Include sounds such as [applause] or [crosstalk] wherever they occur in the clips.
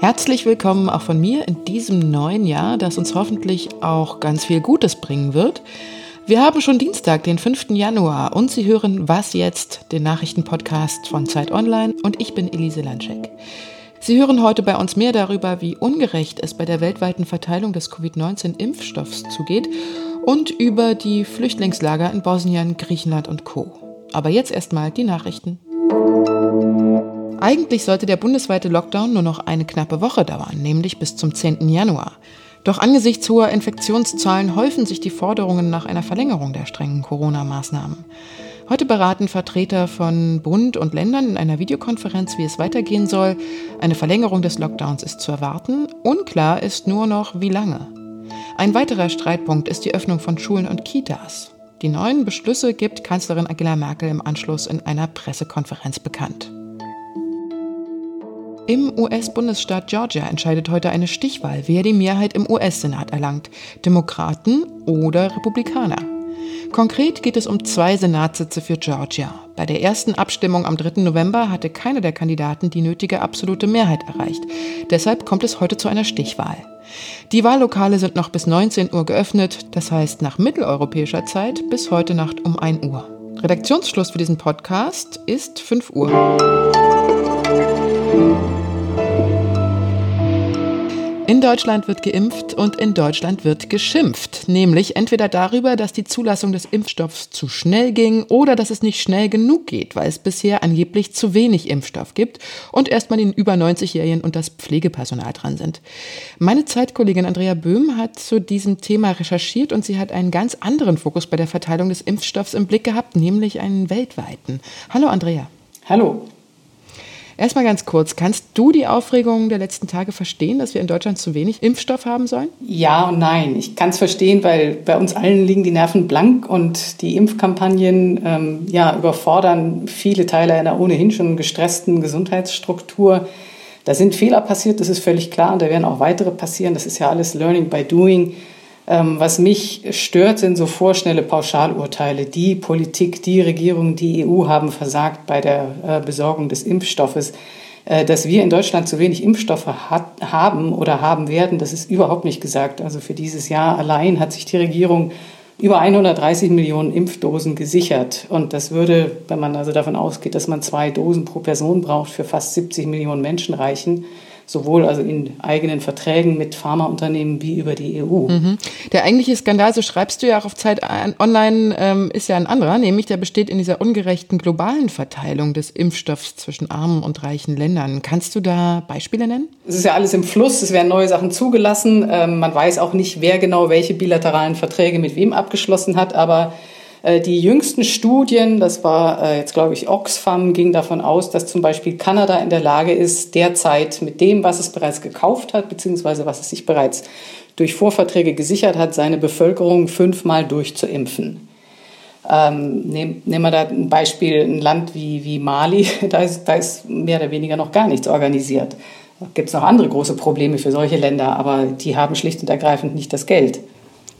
Herzlich willkommen auch von mir in diesem neuen Jahr, das uns hoffentlich auch ganz viel Gutes bringen wird. Wir haben schon Dienstag, den 5. Januar und Sie hören Was jetzt, den Nachrichtenpodcast von Zeit Online und ich bin Elise Landschek. Sie hören heute bei uns mehr darüber, wie ungerecht es bei der weltweiten Verteilung des Covid-19-Impfstoffs zugeht und über die Flüchtlingslager in Bosnien, Griechenland und Co. Aber jetzt erstmal die Nachrichten. Eigentlich sollte der bundesweite Lockdown nur noch eine knappe Woche dauern, nämlich bis zum 10. Januar. Doch angesichts hoher Infektionszahlen häufen sich die Forderungen nach einer Verlängerung der strengen Corona-Maßnahmen. Heute beraten Vertreter von Bund und Ländern in einer Videokonferenz, wie es weitergehen soll. Eine Verlängerung des Lockdowns ist zu erwarten. Unklar ist nur noch, wie lange. Ein weiterer Streitpunkt ist die Öffnung von Schulen und Kitas. Die neuen Beschlüsse gibt Kanzlerin Angela Merkel im Anschluss in einer Pressekonferenz bekannt. Im US-Bundesstaat Georgia entscheidet heute eine Stichwahl, wer die Mehrheit im US-Senat erlangt, Demokraten oder Republikaner. Konkret geht es um zwei Senatssitze für Georgia. Bei der ersten Abstimmung am 3. November hatte keiner der Kandidaten die nötige absolute Mehrheit erreicht. Deshalb kommt es heute zu einer Stichwahl. Die Wahllokale sind noch bis 19 Uhr geöffnet, das heißt nach mitteleuropäischer Zeit bis heute Nacht um 1 Uhr. Redaktionsschluss für diesen Podcast ist 5 Uhr. In Deutschland wird geimpft und in Deutschland wird geschimpft, nämlich entweder darüber, dass die Zulassung des Impfstoffs zu schnell ging oder dass es nicht schnell genug geht, weil es bisher angeblich zu wenig Impfstoff gibt und erstmal den über 90-Jährigen und das Pflegepersonal dran sind. Meine Zeitkollegin Andrea Böhm hat zu diesem Thema recherchiert und sie hat einen ganz anderen Fokus bei der Verteilung des Impfstoffs im Blick gehabt, nämlich einen weltweiten. Hallo Andrea. Hallo. Erstmal ganz kurz, kannst du die Aufregung der letzten Tage verstehen, dass wir in Deutschland zu wenig Impfstoff haben sollen? Ja und nein. Ich kann es verstehen, weil bei uns allen liegen die Nerven blank und die Impfkampagnen ähm, ja, überfordern viele Teile einer ohnehin schon gestressten Gesundheitsstruktur. Da sind Fehler passiert, das ist völlig klar, und da werden auch weitere passieren. Das ist ja alles Learning by Doing. Ähm, was mich stört, sind so vorschnelle Pauschalurteile. Die Politik, die Regierung, die EU haben versagt bei der äh, Besorgung des Impfstoffes. Äh, dass wir in Deutschland zu wenig Impfstoffe hat, haben oder haben werden, das ist überhaupt nicht gesagt. Also für dieses Jahr allein hat sich die Regierung über 130 Millionen Impfdosen gesichert. Und das würde, wenn man also davon ausgeht, dass man zwei Dosen pro Person braucht, für fast 70 Millionen Menschen reichen sowohl also in eigenen Verträgen mit Pharmaunternehmen wie über die EU. Mhm. Der eigentliche Skandal, so schreibst du ja auch auf Zeit Online, ähm, ist ja ein anderer, nämlich der besteht in dieser ungerechten globalen Verteilung des Impfstoffs zwischen armen und reichen Ländern. Kannst du da Beispiele nennen? Es ist ja alles im Fluss, es werden neue Sachen zugelassen. Ähm, man weiß auch nicht, wer genau welche bilateralen Verträge mit wem abgeschlossen hat, aber die jüngsten Studien, das war äh, jetzt glaube ich Oxfam, ging davon aus, dass zum Beispiel Kanada in der Lage ist, derzeit mit dem, was es bereits gekauft hat, beziehungsweise was es sich bereits durch Vorverträge gesichert hat, seine Bevölkerung fünfmal durchzuimpfen. Ähm, nehmen nehm wir da ein Beispiel, ein Land wie, wie Mali, [laughs] da ist, da ist mehr oder weniger noch gar nichts organisiert. Da gibt es noch andere große Probleme für solche Länder, aber die haben schlicht und ergreifend nicht das Geld.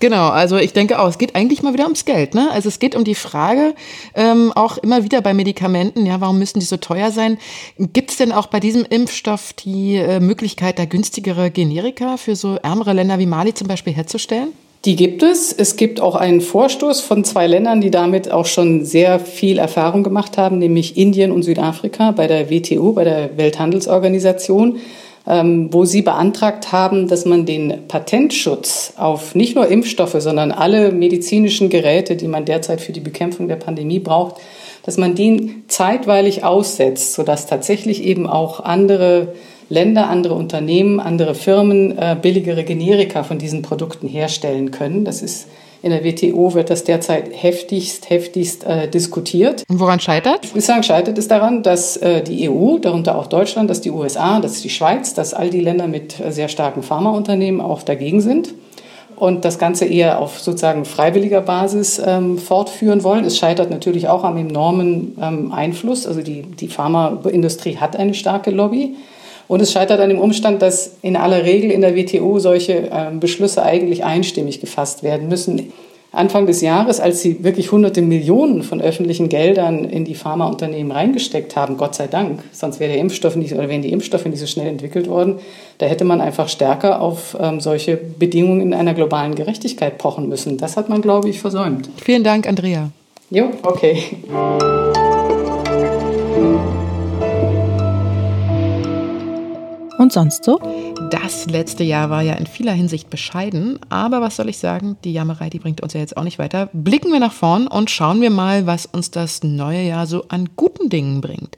Genau, also ich denke auch, es geht eigentlich mal wieder ums Geld. Ne? Also es geht um die Frage, ähm, auch immer wieder bei Medikamenten, ja, warum müssen die so teuer sein? Gibt es denn auch bei diesem Impfstoff die äh, Möglichkeit, da günstigere Generika für so ärmere Länder wie Mali zum Beispiel herzustellen? Die gibt es. Es gibt auch einen Vorstoß von zwei Ländern, die damit auch schon sehr viel Erfahrung gemacht haben, nämlich Indien und Südafrika bei der WTO, bei der Welthandelsorganisation. Ähm, wo Sie beantragt haben, dass man den Patentschutz auf nicht nur Impfstoffe, sondern alle medizinischen Geräte, die man derzeit für die Bekämpfung der Pandemie braucht, dass man den zeitweilig aussetzt, sodass tatsächlich eben auch andere Länder, andere Unternehmen, andere Firmen äh, billigere Generika von diesen Produkten herstellen können. Das ist in der WTO wird das derzeit heftigst, heftigst äh, diskutiert. Und woran scheitert? Ich würde sagen, scheitert es daran, dass äh, die EU, darunter auch Deutschland, dass die USA, dass die Schweiz, dass all die Länder mit äh, sehr starken Pharmaunternehmen auch dagegen sind und das Ganze eher auf sozusagen freiwilliger Basis ähm, fortführen wollen. Es scheitert natürlich auch am enormen ähm, Einfluss. Also die, die Pharmaindustrie hat eine starke Lobby. Und es scheitert an dem Umstand, dass in aller Regel in der WTO solche äh, Beschlüsse eigentlich einstimmig gefasst werden müssen. Anfang des Jahres, als sie wirklich hunderte Millionen von öffentlichen Geldern in die Pharmaunternehmen reingesteckt haben, Gott sei Dank, sonst wäre der Impfstoff nicht oder wären die Impfstoffe nicht so schnell entwickelt worden, da hätte man einfach stärker auf ähm, solche Bedingungen in einer globalen Gerechtigkeit pochen müssen. Das hat man, glaube ich, versäumt. Vielen Dank, Andrea. Jo, okay. Und sonst so? Das letzte Jahr war ja in vieler Hinsicht bescheiden, aber was soll ich sagen, die Jammerei, die bringt uns ja jetzt auch nicht weiter. Blicken wir nach vorn und schauen wir mal, was uns das neue Jahr so an guten Dingen bringt.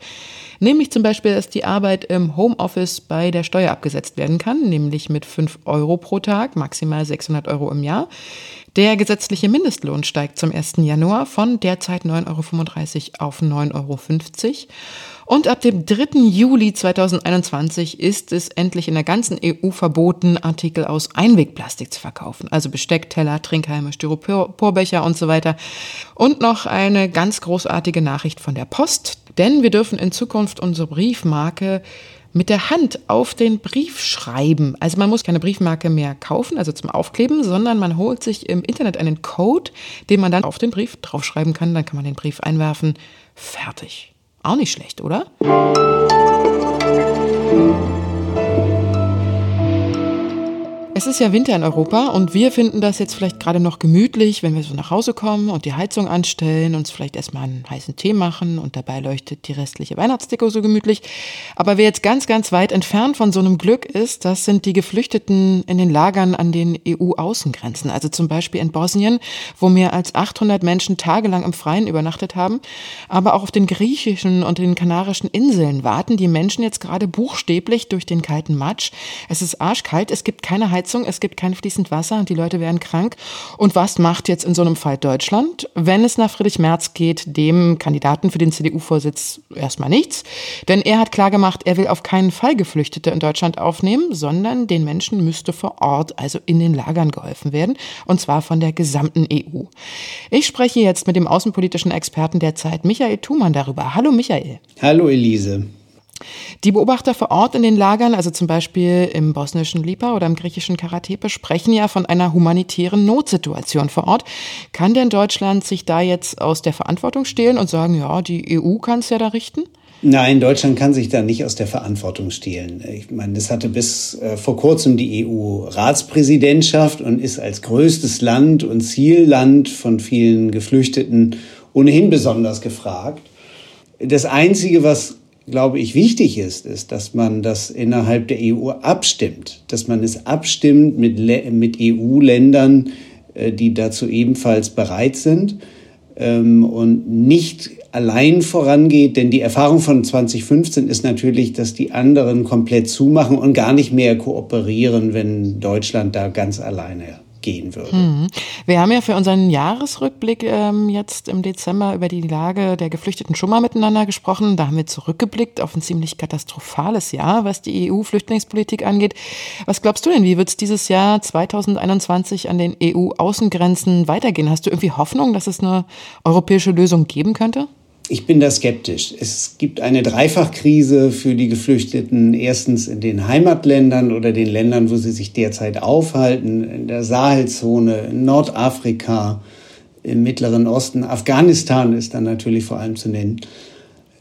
Nämlich zum Beispiel, dass die Arbeit im Homeoffice bei der Steuer abgesetzt werden kann, nämlich mit 5 Euro pro Tag, maximal 600 Euro im Jahr. Der gesetzliche Mindestlohn steigt zum 1. Januar von derzeit 9,35 Euro auf 9,50 Euro. Und ab dem 3. Juli 2021 ist es endlich in der ganzen EU verboten, Artikel aus Einwegplastik zu verkaufen. Also Besteck, Teller, Trinkhalme, Styroporbecher und so weiter. Und noch eine ganz großartige Nachricht von der Post. Denn wir dürfen in Zukunft unsere Briefmarke mit der Hand auf den Brief schreiben. Also man muss keine Briefmarke mehr kaufen, also zum Aufkleben, sondern man holt sich im Internet einen Code, den man dann auf den Brief draufschreiben kann. Dann kann man den Brief einwerfen. Fertig. Auch nicht schlecht, oder? Es ist ja Winter in Europa und wir finden das jetzt vielleicht gerade noch gemütlich, wenn wir so nach Hause kommen und die Heizung anstellen, uns vielleicht erstmal einen heißen Tee machen und dabei leuchtet die restliche Weihnachtsdeko so gemütlich. Aber wer jetzt ganz, ganz weit entfernt von so einem Glück ist, das sind die Geflüchteten in den Lagern an den EU-Außengrenzen. Also zum Beispiel in Bosnien, wo mehr als 800 Menschen tagelang im Freien übernachtet haben. Aber auch auf den griechischen und den kanarischen Inseln warten die Menschen jetzt gerade buchstäblich durch den kalten Matsch. Es ist arschkalt, es gibt keine Heizung Heizung, es gibt kein fließend Wasser und die Leute werden krank. Und was macht jetzt in so einem Fall Deutschland? Wenn es nach Friedrich Merz geht, dem Kandidaten für den CDU-Vorsitz erstmal nichts. Denn er hat klargemacht, er will auf keinen Fall Geflüchtete in Deutschland aufnehmen, sondern den Menschen müsste vor Ort, also in den Lagern geholfen werden. Und zwar von der gesamten EU. Ich spreche jetzt mit dem außenpolitischen Experten der Zeit, Michael Thumann, darüber. Hallo Michael. Hallo Elise. Die Beobachter vor Ort in den Lagern, also zum Beispiel im bosnischen Lipa oder im griechischen Karatepe, sprechen ja von einer humanitären Notsituation vor Ort. Kann denn Deutschland sich da jetzt aus der Verantwortung stehlen und sagen, ja, die EU kann es ja da richten? Nein, Deutschland kann sich da nicht aus der Verantwortung stehlen. Ich meine, es hatte bis äh, vor kurzem die EU-Ratspräsidentschaft und ist als größtes Land und Zielland von vielen Geflüchteten ohnehin besonders gefragt. Das Einzige, was glaube ich, wichtig ist, ist, dass man das innerhalb der EU abstimmt, dass man es abstimmt mit, mit EU-Ländern, äh, die dazu ebenfalls bereit sind ähm, und nicht allein vorangeht, denn die Erfahrung von 2015 ist natürlich, dass die anderen komplett zumachen und gar nicht mehr kooperieren, wenn Deutschland da ganz alleine gehen würde. Hm. Wir haben ja für unseren Jahresrückblick ähm, jetzt im Dezember über die Lage der Geflüchteten schon mal miteinander gesprochen. Da haben wir zurückgeblickt auf ein ziemlich katastrophales Jahr, was die EU-Flüchtlingspolitik angeht. Was glaubst du denn, wie wird es dieses Jahr 2021 an den EU-Außengrenzen weitergehen? Hast du irgendwie Hoffnung, dass es eine europäische Lösung geben könnte? Ich bin da skeptisch. Es gibt eine Dreifachkrise für die Geflüchteten. Erstens in den Heimatländern oder den Ländern, wo sie sich derzeit aufhalten, in der Sahelzone, in Nordafrika, im Mittleren Osten. Afghanistan ist dann natürlich vor allem zu nennen.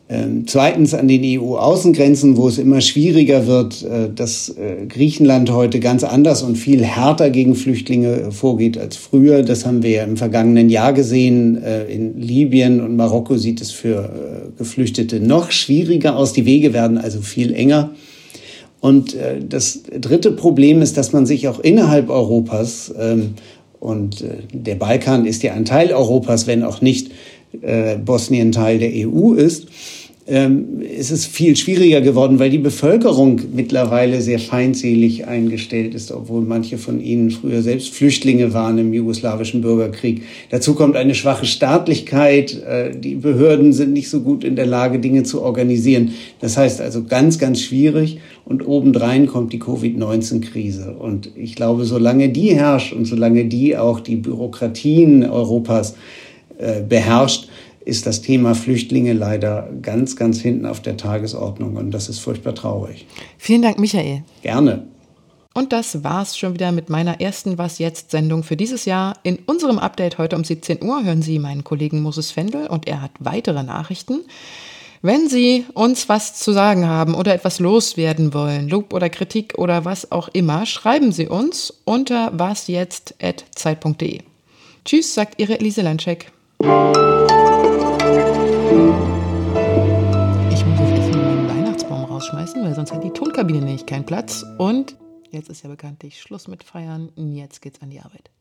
Ähm, zweitens an den EU-Außengrenzen, wo es immer schwieriger wird, äh, dass äh, Griechenland heute ganz anders und viel härter gegen Flüchtlinge vorgeht als früher. Das haben wir ja im vergangenen Jahr gesehen. Äh, in Libyen und Marokko sieht es für Geflüchtete noch schwieriger aus. Die Wege werden also viel enger. Und das dritte Problem ist, dass man sich auch innerhalb Europas, ähm, und der Balkan ist ja ein Teil Europas, wenn auch nicht äh, Bosnien Teil der EU ist, ähm, ist es viel schwieriger geworden, weil die Bevölkerung mittlerweile sehr feindselig eingestellt ist, obwohl manche von ihnen früher selbst Flüchtlinge waren im jugoslawischen Bürgerkrieg. Dazu kommt eine schwache Staatlichkeit. Äh, die Behörden sind nicht so gut in der Lage, Dinge zu organisieren. Das heißt also ganz, ganz schwierig. Und obendrein kommt die Covid-19-Krise. Und ich glaube, solange die herrscht und solange die auch die Bürokratien Europas beherrscht, ist das Thema Flüchtlinge leider ganz, ganz hinten auf der Tagesordnung und das ist furchtbar traurig. Vielen Dank, Michael. Gerne. Und das war's schon wieder mit meiner ersten Was jetzt Sendung für dieses Jahr. In unserem Update heute um 17 Uhr hören Sie meinen Kollegen Moses Fendel und er hat weitere Nachrichten. Wenn Sie uns was zu sagen haben oder etwas loswerden wollen, Lob oder Kritik oder was auch immer, schreiben Sie uns unter wasjetzt.zeit.de. Tschüss, sagt Ihre Elise Landscheck. Ich muss jetzt erstmal meinen Weihnachtsbaum rausschmeißen, weil sonst hat die Tonkabine nämlich keinen Platz und Jetzt ist ja bekanntlich Schluss mit Feiern. Jetzt geht's an die Arbeit.